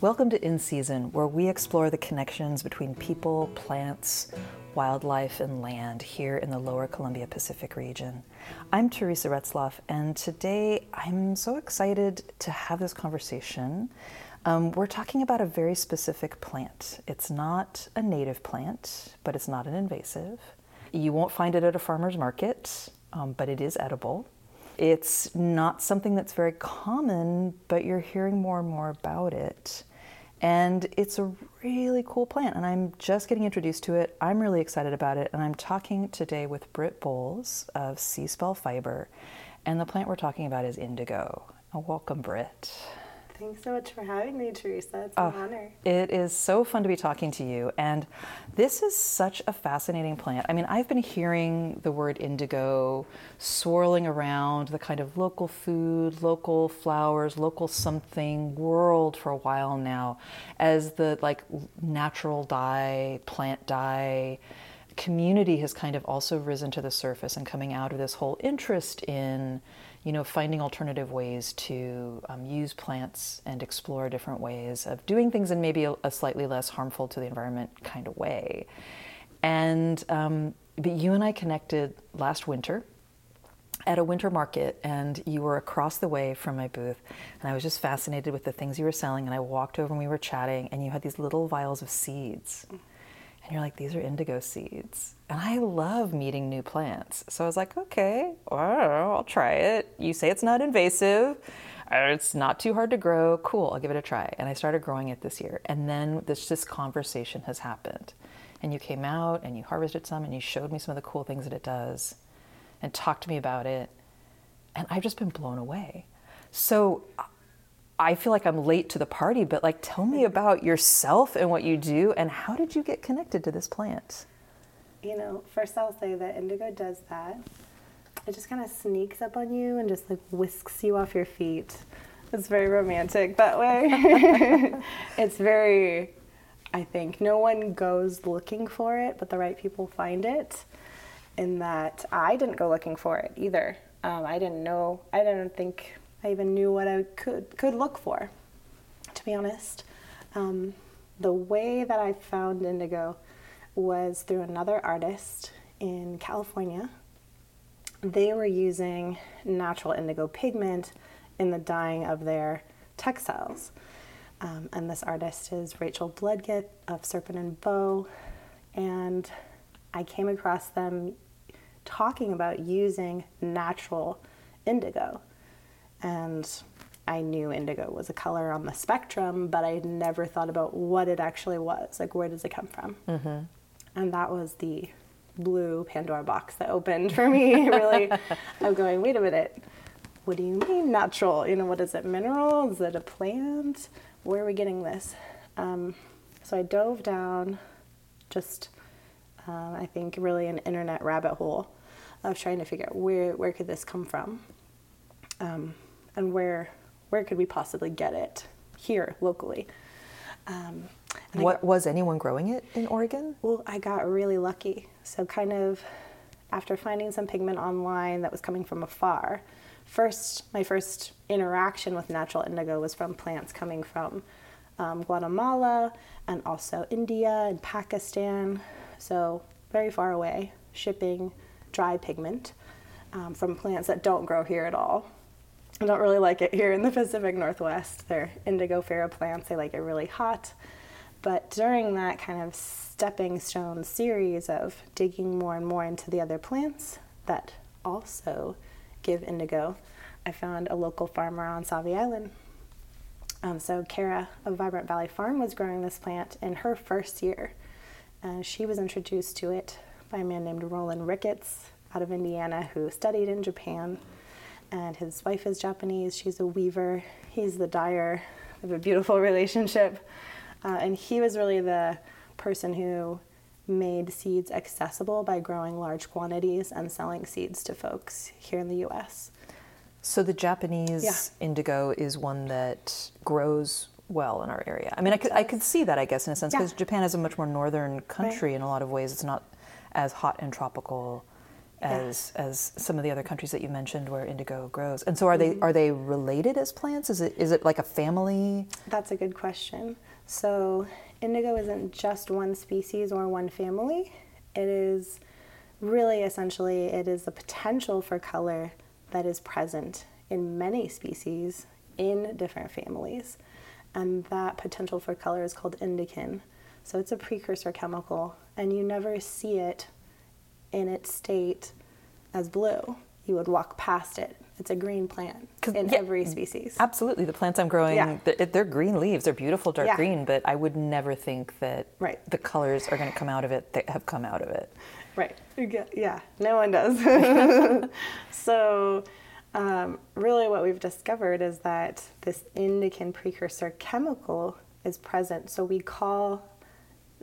Welcome to In Season, where we explore the connections between people, plants, wildlife, and land here in the lower Columbia Pacific region. I'm Teresa Retzloff, and today I'm so excited to have this conversation. Um, we're talking about a very specific plant. It's not a native plant, but it's not an invasive. You won't find it at a farmer's market, um, but it is edible. It's not something that's very common, but you're hearing more and more about it. And it's a really cool plant, and I'm just getting introduced to it. I'm really excited about it, and I'm talking today with Britt Boles of Sea Spell Fiber. And the plant we're talking about is indigo. welcome, Britt. Thanks so much for having me, Teresa. It's an oh, honor. It is so fun to be talking to you. And this is such a fascinating plant. I mean, I've been hearing the word indigo swirling around the kind of local food, local flowers, local something world for a while now as the like natural dye, plant dye community has kind of also risen to the surface and coming out of this whole interest in you know, finding alternative ways to um, use plants and explore different ways of doing things in maybe a, a slightly less harmful to the environment kind of way. And um, but you and I connected last winter at a winter market, and you were across the way from my booth, and I was just fascinated with the things you were selling. And I walked over and we were chatting, and you had these little vials of seeds. And you're like, these are indigo seeds. And I love meeting new plants. So I was like, okay, well, I'll try it. You say it's not invasive. Uh, it's not too hard to grow. Cool, I'll give it a try. And I started growing it this year. And then this, this conversation has happened. And you came out and you harvested some and you showed me some of the cool things that it does and talked to me about it. And I've just been blown away. So I feel like I'm late to the party, but like tell me about yourself and what you do and how did you get connected to this plant? You know, first I'll say that indigo does that. It just kind of sneaks up on you and just like whisks you off your feet. It's very romantic that way. it's very, I think, no one goes looking for it, but the right people find it. In that I didn't go looking for it either. Um, I didn't know, I didn't think I even knew what I could could look for. To be honest, um, the way that I found indigo was through another artist in California. They were using natural indigo pigment in the dyeing of their textiles. Um, and this artist is Rachel Bloodgett of Serpent and Bow. And I came across them talking about using natural indigo and I knew indigo was a color on the spectrum, but I never thought about what it actually was. Like, where does it come from? Mm-hmm. And that was the blue Pandora box that opened for me. really, I'm going, wait a minute. What do you mean natural? You know, what is it? Mineral? Is it a plant? Where are we getting this? Um, so I dove down, just uh, I think really an internet rabbit hole of trying to figure out where where could this come from. Um, and where where could we possibly get it here locally. Um, what got, was anyone growing it in Oregon? Well, I got really lucky. So kind of after finding some pigment online that was coming from afar, first my first interaction with natural indigo was from plants coming from um, Guatemala and also India and Pakistan. So very far away, shipping dry pigment um, from plants that don't grow here at all. I don't really like it here in the Pacific Northwest. They're indigofera plants. They like it really hot. But during that kind of stepping stone series of digging more and more into the other plants that also give indigo, I found a local farmer on Sauvie Island. Um, so Kara of Vibrant Valley Farm was growing this plant in her first year. And she was introduced to it by a man named Rowland Ricketts out of Indiana who studied in Japan and his wife is Japanese. She's a weaver. He's the dyer. They have a beautiful relationship. Uh, and he was really the person who made seeds accessible by growing large quantities and selling seeds to folks here in the US. So the Japanese yeah. indigo is one that grows well in our area. I mean, I could, I could see that, I guess, in a sense, because yeah. Japan is a much more northern country right. in a lot of ways. It's not as hot and tropical as as some of the other countries that you mentioned where indigo grows. And so are they are they related as plants? Is it is it like a family? That's a good question. So, indigo isn't just one species or one family. It is really essentially it is the potential for color that is present in many species in different families. And that potential for color is called indican. So it's a precursor chemical, and you never see it in its state as blue. You would walk past it. It's a green plant in yeah, every species. Absolutely, the plants I'm growing, Yeah. they're, they're green leaves. They're beautiful dark Yeah. green, but I would never think that Right. the colors are going to come out of it that have come out of it. Right. Yeah, no one does. so, um, really, what we've discovered is that this indican precursor chemical is present. So, we call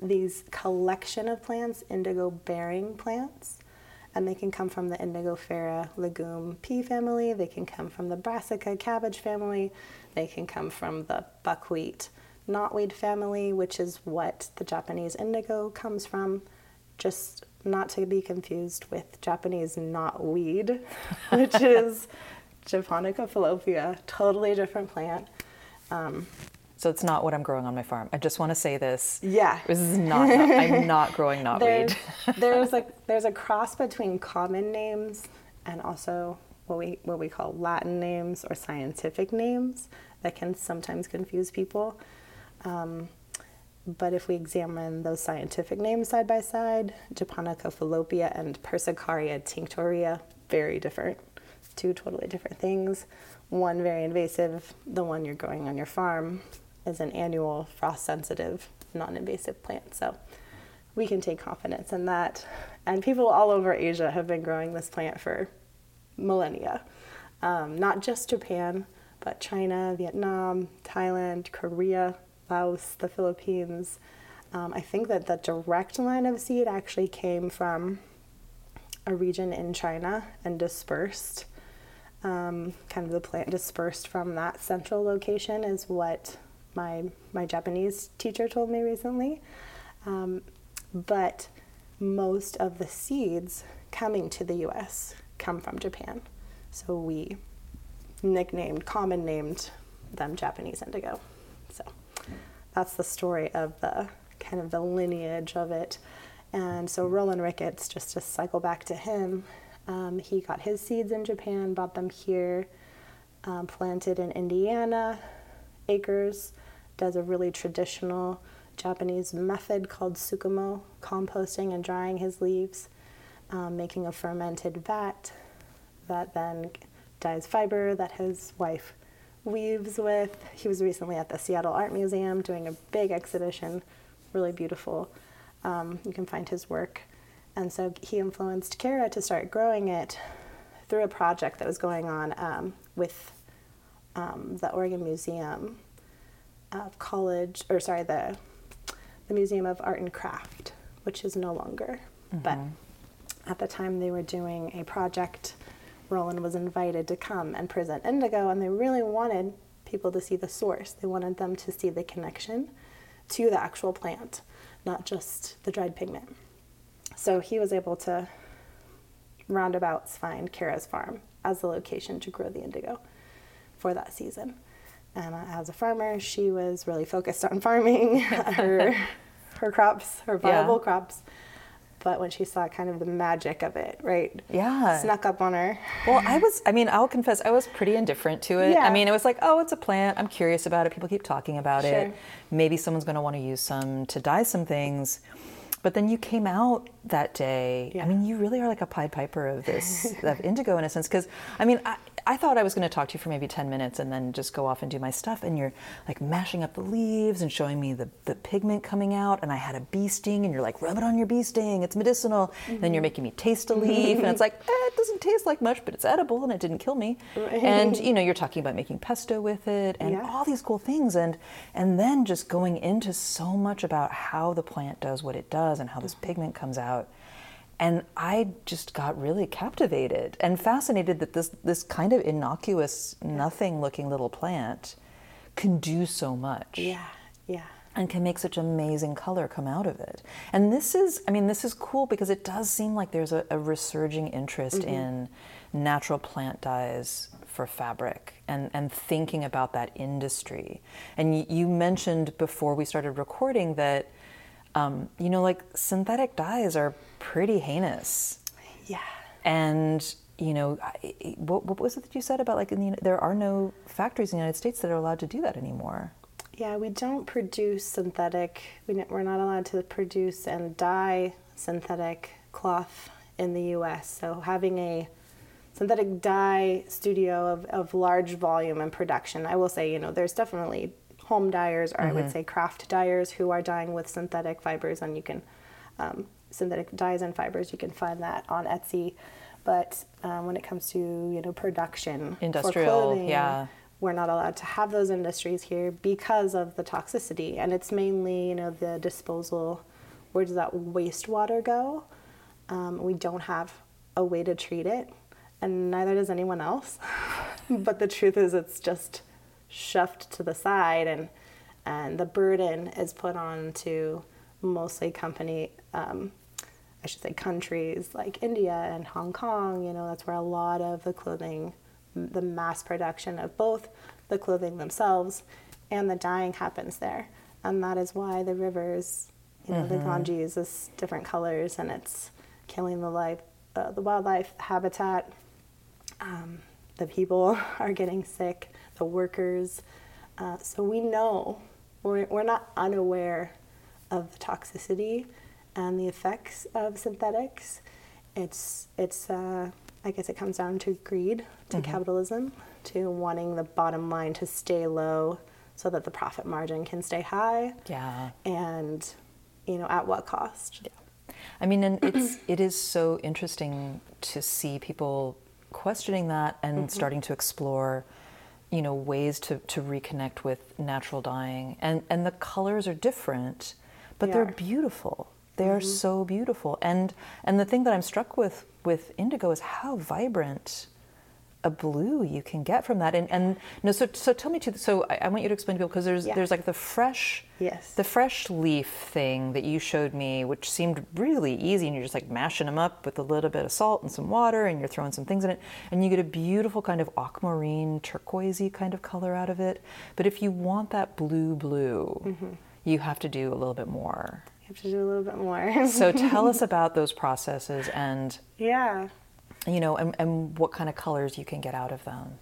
these collection of plants indigo bearing plants. And they can come from the Indigofera legume pea family, they can come from the brassica cabbage family, they can come from the buckwheat knotweed family, which is what the Japanese indigo comes from. Just not to be confused with Japanese knotweed, which is Japonica fallopian, totally different plant. Um, So it's not what I'm growing on my farm. I just want to say this. Yeah. This is not, not I'm not growing there's, knotweed. there's a there's a cross between common names and also what we what we call Latin names or scientific names that can sometimes confuse people. Um, but if we examine those scientific names side by side, Japonica fallopian and Persicaria tinctoria, very different. Two totally different things. One very invasive, the one you're growing on your farm is an annual frost sensitive, non invasive plant. So we can take confidence in that. And people all over Asia have been growing this plant for millennia. Um, not just Japan, but China, Vietnam, Thailand, Korea, Laos, the Philippines. Um, I think that the direct line of seed actually came from a region in China and dispersed. Um, kind of the plant dispersed from that central location is what my my Japanese teacher told me recently. Um, but most of the seeds coming to the U.S. come from Japan, so we nicknamed, common named them Japanese indigo. So that's the story of the kind of the lineage of it. And so Rowland Ricketts, just to cycle back to him, um, he got his seeds in Japan, bought them here, um, planted in Indiana, acres, does a really traditional Japanese method called sukumo, composting and drying his leaves, um, making a fermented vat that then dyes fiber that his wife weaves with. He was recently at the Seattle Art Museum doing a big exhibition, really beautiful. Um, you can find his work. And so he influenced Kara to start growing it through a project that was going on um, with um, the Oregon Museum of College, or sorry, the the Museum of Art and Craft, which is no longer. But mm-hmm. at the time they were doing a project, Rowland was invited to come and present indigo, and they really wanted people to see the source. They wanted them to see the connection to the actual plant, not just the dried pigment. So he was able to roundabouts find Kara's farm as the location to grow the indigo for that season. And uh, as a farmer, she was really focused on farming her her crops, her viable Yeah. crops. But when she saw kind of the magic of it, right? Yeah. Snuck up on her. Well, I was, I mean, I'll confess, I was pretty indifferent to it. Yeah. I mean, it was like, oh, it's a plant. I'm curious about it. People keep talking about Sure. it. Maybe someone's going to want to use some to dye some things. But then you came out that day. Yeah. I mean, you really are like a Pied Piper of this, of indigo in a sense. Because, I mean, I, I thought I was going to talk to you for maybe 10 minutes and then just go off and do my stuff. And you're like mashing up the leaves and showing me the, the pigment coming out. And I had a bee sting, and you're like, rub it on your bee sting. It's medicinal. And then you're making me taste a leaf. and it's like, eh, it doesn't taste like much, but it's edible and it didn't kill me. And, you know, you're talking about making pesto with it and Yeah. all these cool things. And, and then just going into so much about how the plant does what it does and how this pigment comes out. And I just got really captivated and fascinated that this, this kind of innocuous, nothing looking little plant can do so much. Yeah, yeah. and can make such amazing color come out of it. And this is, I mean, this is cool because it does seem like there's a, a resurging interest mm-hmm. in natural plant dyes for fabric and, and thinking about that industry. And y- you mentioned before we started recording that, um, you know, like synthetic dyes are pretty heinous. Yeah. And you know, what, what was it that you said about like in the, there are no factories in the United States that are allowed to do that anymore? Yeah, we don't produce synthetic. We, we're not allowed to produce and dye synthetic cloth in the U.S. So having a synthetic dye studio of, of large volume and production, I will say, you know, there's definitely home dyers, or mm-hmm. I would mm-hmm. say craft dyers, who are dyeing with synthetic fibers, and you can um, synthetic dyes and fibers. You can find that on Etsy. But um, when it comes to you know production, industrial, clothing, yeah we're not allowed to have those industries here because of the toxicity and it's mainly you know the disposal where does that wastewater go um, we don't have a way to treat it and neither does anyone else but the truth is it's just shoved to the side and and the burden is put on to mostly company um, i should say countries like india and hong kong you know that's where a lot of the clothing the mass production of both the clothing themselves and the dyeing happens there. And that is why the rivers, you know, mm-hmm. the Ganges is different colors and it's killing the life, uh, the wildlife habitat. Um, the people are getting sick, the workers. Uh, so we know, we're, we're not unaware of the toxicity and the effects of synthetics. It's, it's, uh, I guess it comes down to greed, to mm-hmm. capitalism, to wanting the bottom line to stay low so that the profit margin can stay high. Yeah. And, you know, at what cost? Yeah. I mean, and it's it is so interesting to see people questioning that and mm-hmm. starting to explore, you know, ways to, to reconnect with natural dyeing. And and the colors are different, but they are beautiful. They are mm-hmm. so beautiful. And and the thing that I'm struck with with indigo is how vibrant a blue you can get from that. And and no, so so tell me too. So I, I want you to explain to people because there's yeah. there's like the fresh yes the fresh leaf thing that you showed me, which seemed really easy, and you're just like mashing them up with a little bit of salt and some water, and you're throwing some things in it, and you get a beautiful kind of aquamarine turquoisey kind of color out of it. But if you want that blue blue, mm-hmm. you have to do a little bit more. You have to do a little bit more. so tell us about those processes and yeah, you know, and, and what kind of colors you can get out of them.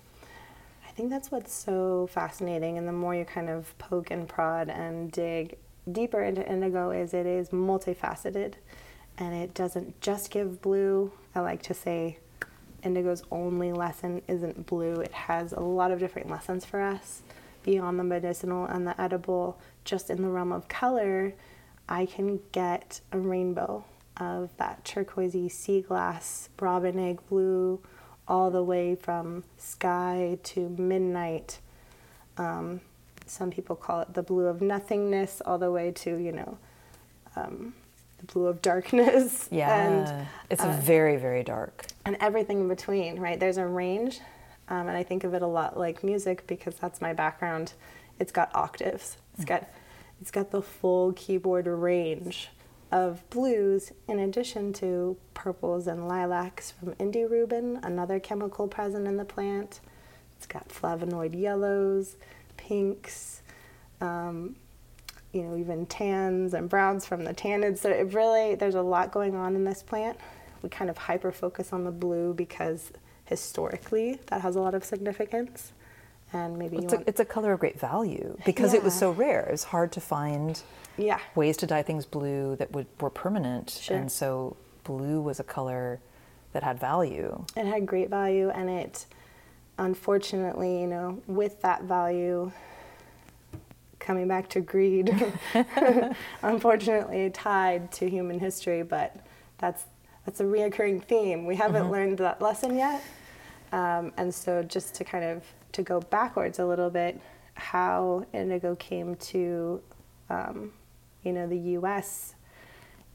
I think that's what's so fascinating, and the more you kind of poke and prod and dig deeper into indigo, is it is multifaceted, and it doesn't just give blue. I like to say indigo's only lesson isn't blue. It has a lot of different lessons for us beyond the medicinal and the edible. Just in the realm of color, I can get a rainbow of that turquoisey sea glass, robin egg blue, all the way from sky to midnight. Um, some people call it the blue of nothingness, all the way to, you know, um, the blue of darkness. Yeah. And, it's uh, very, very dark. And everything in between, right? There's a range. Um, and I think of it a lot like music because that's my background. It's got octaves. It's mm. got it's got the full keyboard range of blues in addition to purples and lilacs from indirubin, another chemical present in the plant. It's got flavonoid yellows, pinks, um, you know, even tans and browns from the tannins. So it really, there's a lot going on in this plant. We kind of hyper focus on the blue because historically that has a lot of significance and maybe it's, a, it's, a, color of great value because yeah. it was so rare. It was hard to find yeah. ways to dye things blue that would, were permanent, sure. and so blue was a color that had value. It had great value, and it, unfortunately, you know, with that value, coming back to greed, unfortunately tied to human history, but that's that's a reoccurring theme. We haven't mm-hmm. learned that lesson yet. Um, and so just to kind of to go backwards a little bit, how indigo came to, um, you know, the U.S.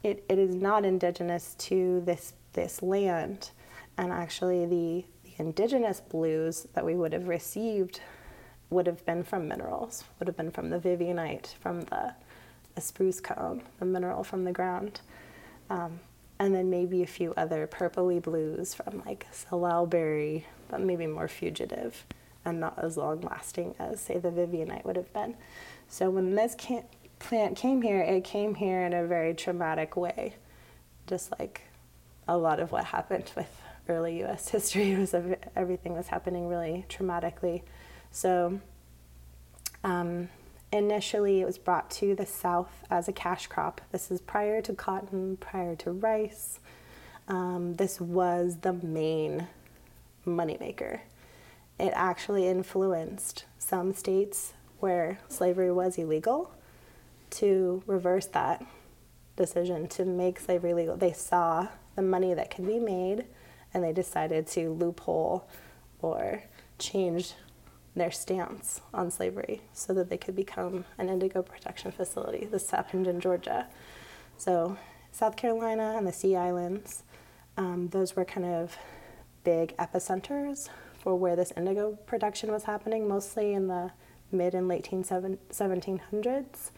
It, it is not indigenous to this this land, and actually the, the indigenous blues that we would have received would have been from minerals, would have been from the vivianite, from the, the spruce cone, the mineral from the ground. Um, and then maybe a few other purpley blues from like salal berry, but maybe more fugitive and not as long lasting as, say, the vivianite would have been. So when this plant came here, it came here in a very traumatic way, just like a lot of what happened with early U.S. history was everything was happening really traumatically. So um, initially, it was brought to the South as a cash crop. This is prior to cotton, prior to rice. Um, this was the main moneymaker. It actually influenced some states where slavery was illegal to reverse that decision to make slavery legal. They saw the money that could be made and they decided to loophole or change their stance on slavery so that they could become an indigo protection facility. This happened in Georgia. So, South Carolina and the Sea Islands, um, those were kind of big epicenters for where this indigo production was happening, mostly in the mid and late 1700s.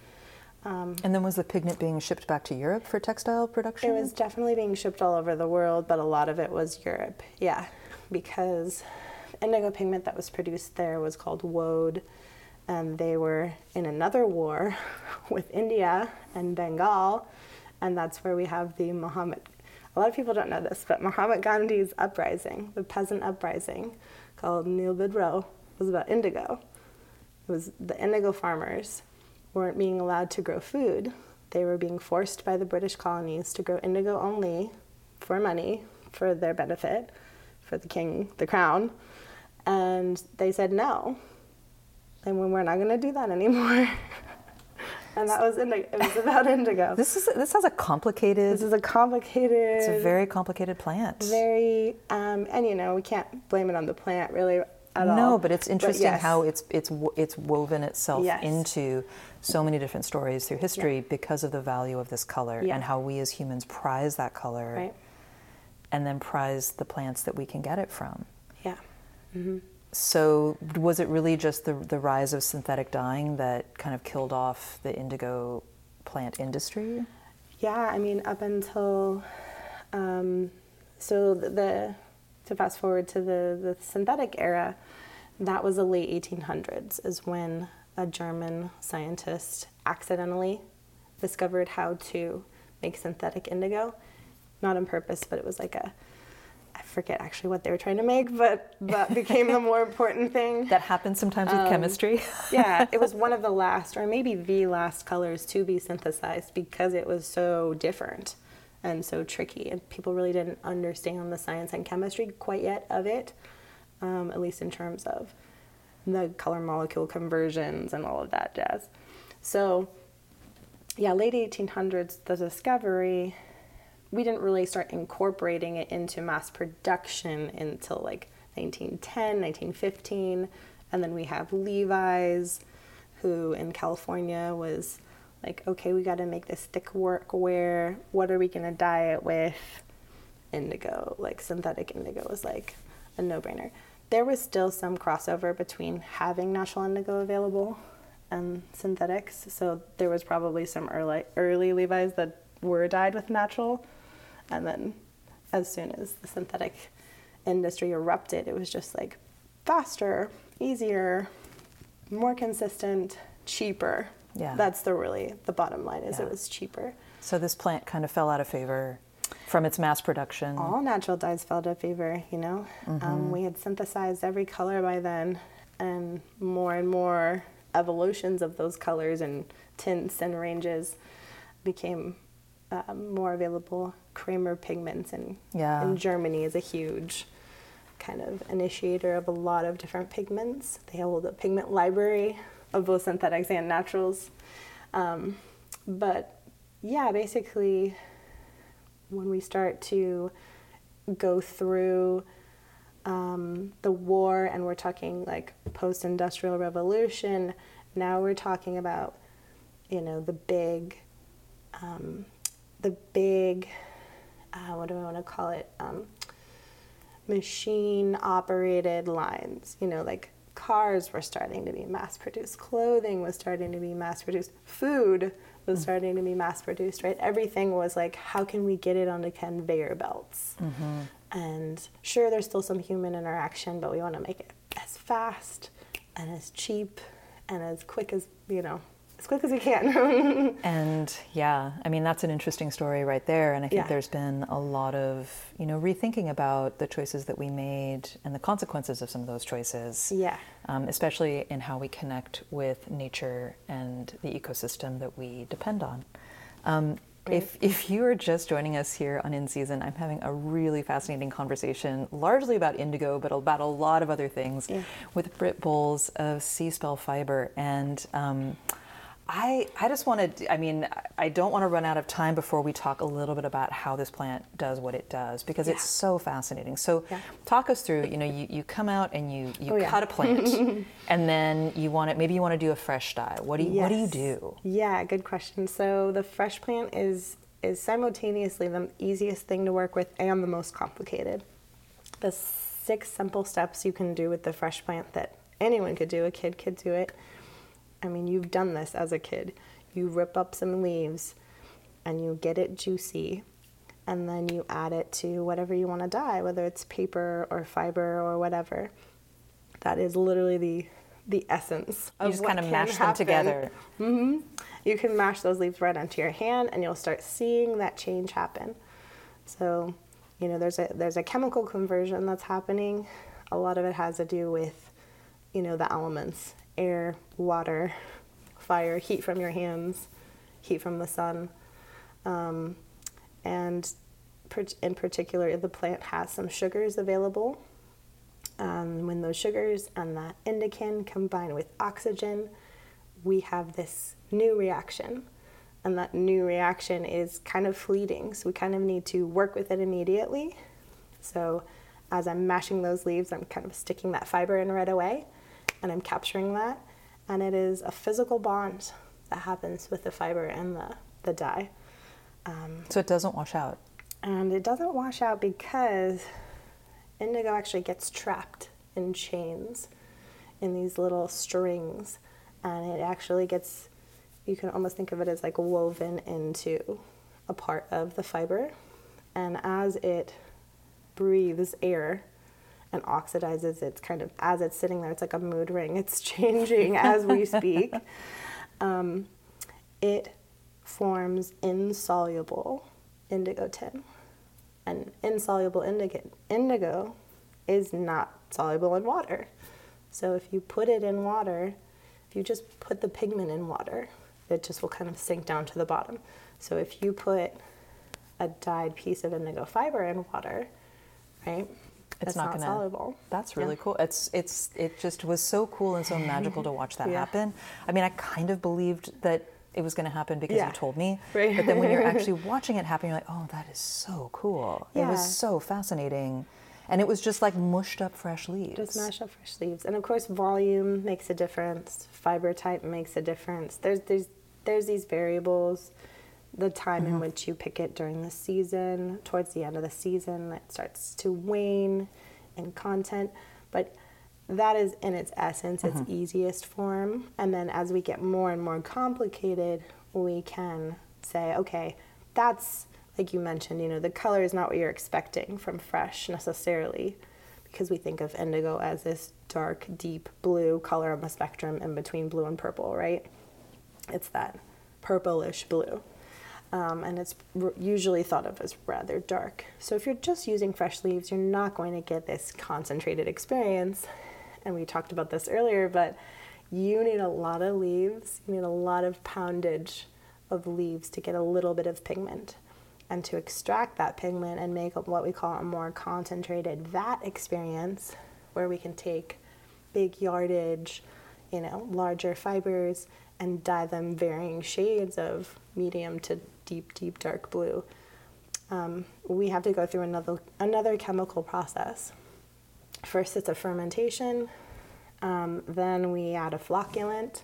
Um, and then was the pigment being shipped back to Europe for textile production? It was definitely being shipped all over the world, but a lot of it was Europe, yeah, because indigo pigment that was produced there was called woad, and they were in another war with India and Bengal, and that's where we have the Muhammad. A lot of people don't know this, but Mahatma Gandhi's uprising, the peasant uprising, called Nil Vidro, was about indigo. It was the indigo farmers weren't being allowed to grow food. They were being forced by the British colonies to grow indigo only for money, for their benefit, for the king, the crown. And they said no. And we're not going to do that anymore. and that was indigo. It was about indigo. This is this has a complicated. This is a complicated. It's a very complicated plant. Very, um, and you know we can't blame it on the plant really at no, all. No, but it's interesting but yes. how it's it's it's woven itself yes. into so many different stories through history yeah. because of the value of this color yeah. and how we as humans prize that color, right. and then prize the plants that we can get it from. Yeah. Mm-hmm. So, was it really just the the rise of synthetic dyeing that kind of killed off the indigo plant industry? Yeah, I mean, up until um, so the to fast forward to the, the synthetic era, that was the late 1800s, is when a German scientist accidentally discovered how to make synthetic indigo. Not on purpose, but it was like a forget actually what they were trying to make, but that became the more important thing. That happens sometimes with um, chemistry. yeah, it was one of the last, or maybe the last colors to be synthesized because it was so different and so tricky. And people really didn't understand the science and chemistry quite yet of it, um, at least in terms of the color molecule conversions and all of that jazz. So, yeah, late 1800s, the discovery, we didn't really start incorporating it into mass production until like 1910, 1915. And then we have Levi's, who in California was like, okay, we got to make this thick workwear. What are we going to dye it with? Indigo, like synthetic indigo was like a no brainer. There was still some crossover between having natural indigo available and synthetics. So there was probably some early, early Levi's that were dyed with natural. And then as soon as the synthetic industry erupted, it was just like faster, easier, more consistent, cheaper. Yeah. That's the really the bottom line is yeah. it was cheaper. So this plant kind of fell out of favor from its mass production. All natural dyes fell out of favor, you know. Mm-hmm. Um, we had synthesized every color by then, and more and more evolutions of those colors and tints and ranges became um, more available. Kremer pigments in, yeah. in Germany is a huge kind of initiator of a lot of different pigments. They hold a pigment library of both synthetics and naturals. Um, but yeah, basically, when we start to go through um, the war and we're talking like post industrial revolution, now we're talking about, you know, the big, um, the big, uh, what do I want to call it? Um, machine operated lines, you know, like cars were starting to be mass produced, clothing was starting to be mass produced, food was mm-hmm. starting to be mass produced, right? Everything was like, how can we get it onto conveyor belts? Mm-hmm. And sure, there's still some human interaction, but we want to make it as fast and as cheap and as quick as, you know, as quick as we can. and yeah, I mean, that's an interesting story right there. And I think yeah. there's been a lot of, you know, rethinking about the choices that we made and the consequences of some of those choices. Yeah. Um, especially in how we connect with nature and the ecosystem that we depend on. Um, Right. If, if you are just joining us here on In Season, I'm having a really fascinating conversation, largely about indigo, but about a lot of other things, yeah. with Britt Boles of Sea Spell Fiber. And um, I, I just want to, I mean, I don't want to run out of time before we talk a little bit about how this plant does what it does because yeah. it's so fascinating. So, yeah. talk us through, you know, you, you come out and you, you oh, cut yeah. a plant and then you want it, maybe you want to do a fresh dye. What do you, yes. what do you do? Yeah, good question. So, the fresh plant is, is simultaneously the easiest thing to work with and the most complicated. The six simple steps you can do with the fresh plant that anyone could do, a kid could do it I mean, you've done this as a kid. You rip up some leaves and you get it juicy, and then you add it to whatever you want to dye, whether it's paper or fiber or whatever. That is literally the the essence of you just kind of mash happen. them together. Mm-hmm. You can mash those leaves right onto your hand, and you'll start seeing that change happen. So, you know, there's a there's a chemical conversion that's happening. A lot of it has to do with, you know, the elements air, water, fire, heat from your hands, heat from the sun. Um, and in particular, the plant has some sugars available. Um, when those sugars and that indican combine with oxygen, we have this new reaction. And that new reaction is kind of fleeting, so we kind of need to work with it immediately. So, as I'm mashing those leaves, I'm kind of sticking that fiber in right away and I'm capturing that. And it is a physical bond that happens with the fiber and the, the dye. Um, so it doesn't wash out? And it doesn't wash out because indigo actually gets trapped in chains, in these little strings. And it actually gets, you can almost think of it as like woven into a part of the fiber. And as it breathes air and oxidizes. It's kind of as it's sitting there, it's like a mood ring. It's changing as we speak. Um, it forms insoluble indigotin. And insoluble indigo, indigo is not soluble in water. So if you put it in water, if you just put the pigment in water, it just will kind of sink down to the bottom. So if you put a dyed piece of indigo fiber in water, right, it's not, not gonna, soluble. That's really yeah. cool. It's it's it just was so cool and so magical to watch that yeah. happen. I mean, I kind of believed that it was going to happen because yeah. you told me. Right. But then when you're actually watching it happen, you're like, oh, that is so cool. It was so fascinating. And it was just like mushed up fresh leaves. Just mashed up fresh leaves. And of course, volume makes a difference. Fiber type makes a difference. There's, there's, there's these variables the time mm-hmm. in which you pick it during the season, towards the end of the season, it starts to wane in content. But that is in its essence its mm-hmm. easiest form. And then as we get more and more complicated, we can say, okay, that's like you mentioned, you know, the color is not what you're expecting from fresh necessarily because we think of indigo as this dark, deep blue color on the spectrum in between blue and purple, right? It's that purplish blue um, and it's usually thought of as rather dark. So if you're just using fresh leaves, you're not going to get this concentrated experience. And we talked about this earlier, but you need a lot of leaves, you need a lot of poundage of leaves to get a little bit of pigment. And to extract that pigment and make what we call a more concentrated vat experience, where we can take big yardage, you know, larger fibers and dye them varying shades of medium to deep, deep dark blue, um, we have to go through another, another chemical process. First, it's a fermentation, um, then we add a flocculant,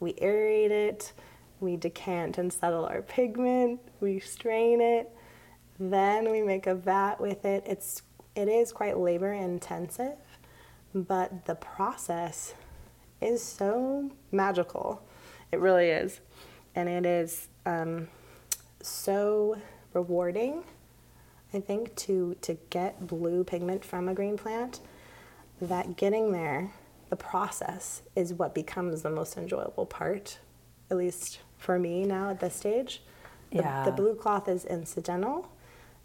we aerate it, we decant and settle our pigment, we strain it, then we make a vat with it. It's, it is quite labor intensive, but the process is so magical. It really is. And it is um, so rewarding, I think, to, to get blue pigment from a green plant that getting there, the process, is what becomes the most enjoyable part, at least for me now at this stage. The, Yeah. the blue cloth is incidental.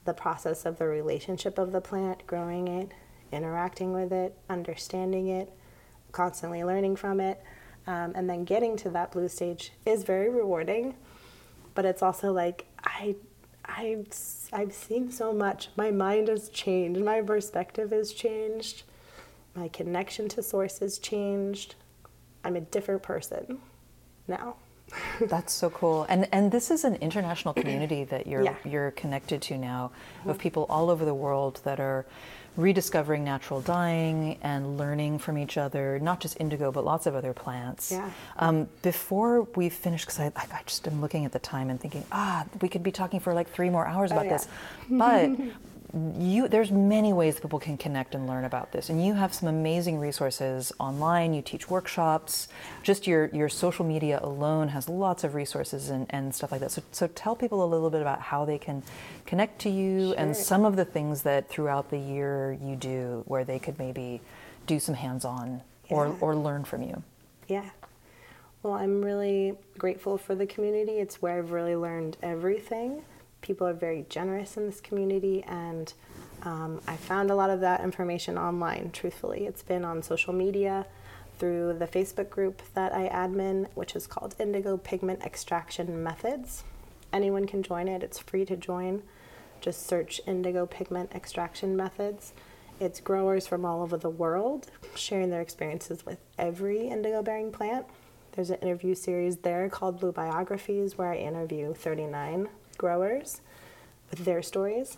The process of the relationship of the plant, growing it, interacting with it, understanding it, constantly learning from it, um, and then getting to that blue stage is very rewarding. But it's also like I, I've I've seen so much. My mind has changed. My perspective has changed. My connection to source has changed. I'm a different person now. That's so cool. And and this is an international community that you're Yeah. Mm-hmm. you're connected to now of people all over the world that are rediscovering natural dyeing and learning from each other, not just indigo but lots of other plants. Yeah. Um, before we finish, because I, I just am looking at the time and thinking, ah, we could be talking for like three more hours Oh, about yeah. this, but. you there's many ways people can connect and learn about this. And you have some amazing resources online. You teach workshops. Just your your social media alone has lots of resources and, and stuff like that. So, so tell people a little bit about how they can connect to you and some of the things that throughout the year you do where they could maybe do some hands-on or, or learn from you. Yeah. Well, I'm really grateful for the community. It's where I've really learned everything. People are very generous in this community, and um, I found a lot of that information online, truthfully. It's been on social media through the Facebook group that I admin, which is called Indigo Pigment Extraction Methods. Anyone can join it, it's free to join. Just search Indigo Pigment Extraction Methods. It's growers from all over the world sharing their experiences with every indigo bearing plant. There's an interview series there called Blue Biographies where I interview 39 growers with their stories.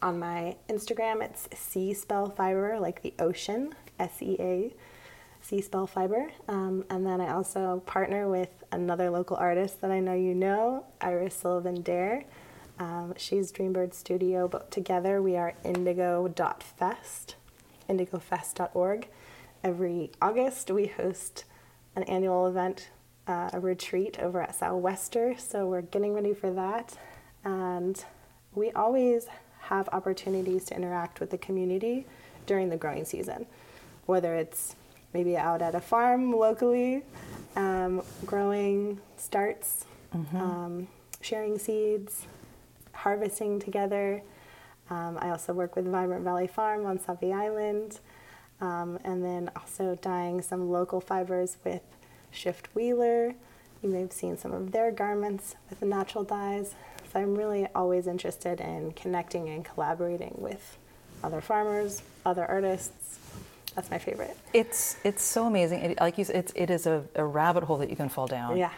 On my Instagram, it's Sea Spell Fiber, like the ocean, Sea Spell Fiber. Um, and then I also partner with another local artist that I know you know, Iris Sullivan Dare. Um, she's Dreambird Studio, but together we are indigo.fest, indigofest.org. Every August, we host an annual event, uh, a retreat over at Southwester. So we're getting ready for that. And we always have opportunities to interact with the community during the growing season, whether it's maybe out at a farm locally, um, growing starts, um, sharing seeds, harvesting together. Um, I also work with Vibrant Valley Farm on Sauvie Island, um, and then also dyeing some local fibers with Shift Wheeler. You may have seen some of their garments with the natural dyes. So I'm really always interested in connecting and collaborating with other farmers, other artists. That's my favorite. It's it's so amazing. It, like you said, it's it is a, a rabbit hole that you can fall down. Yeah.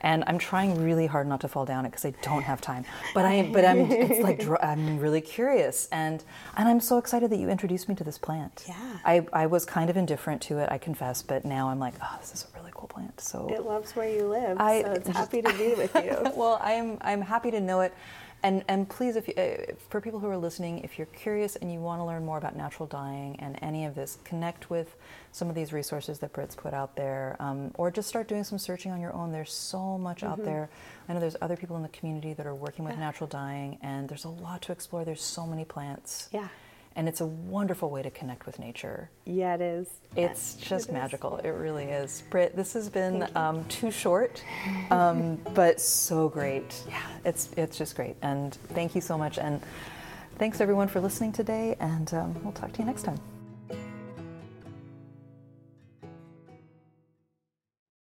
And I'm trying really hard not to fall down it because I don't have time. But I but I'm it's like I'm really curious and and I'm so excited that you introduced me to this plant. Yeah. I I was kind of indifferent to it, I confess, but now I'm like, oh, this is a really cool plant. So It loves where you live, I- so it's happy to be with you. well, I'm I'm happy to know it, and and please, if you, uh, for people who are listening, if you're curious and you want to learn more about natural dyeing and any of this, connect with some of these resources that Britt's put out there, um, or just start doing some searching on your own. There's so much out there. I know there's other people in the community that are working with Mm-hmm. Yeah. natural dyeing, and there's a lot to explore. There's so many plants. Yeah. And it's a wonderful way to connect with nature. Yeah, it is. It's Yes, just it is. magical. It really is. Britt, this has been um, too short, um, but so great. Yeah, it's it's just great. And thank you so much. And thanks everyone for listening today. And um, we'll talk to you next time.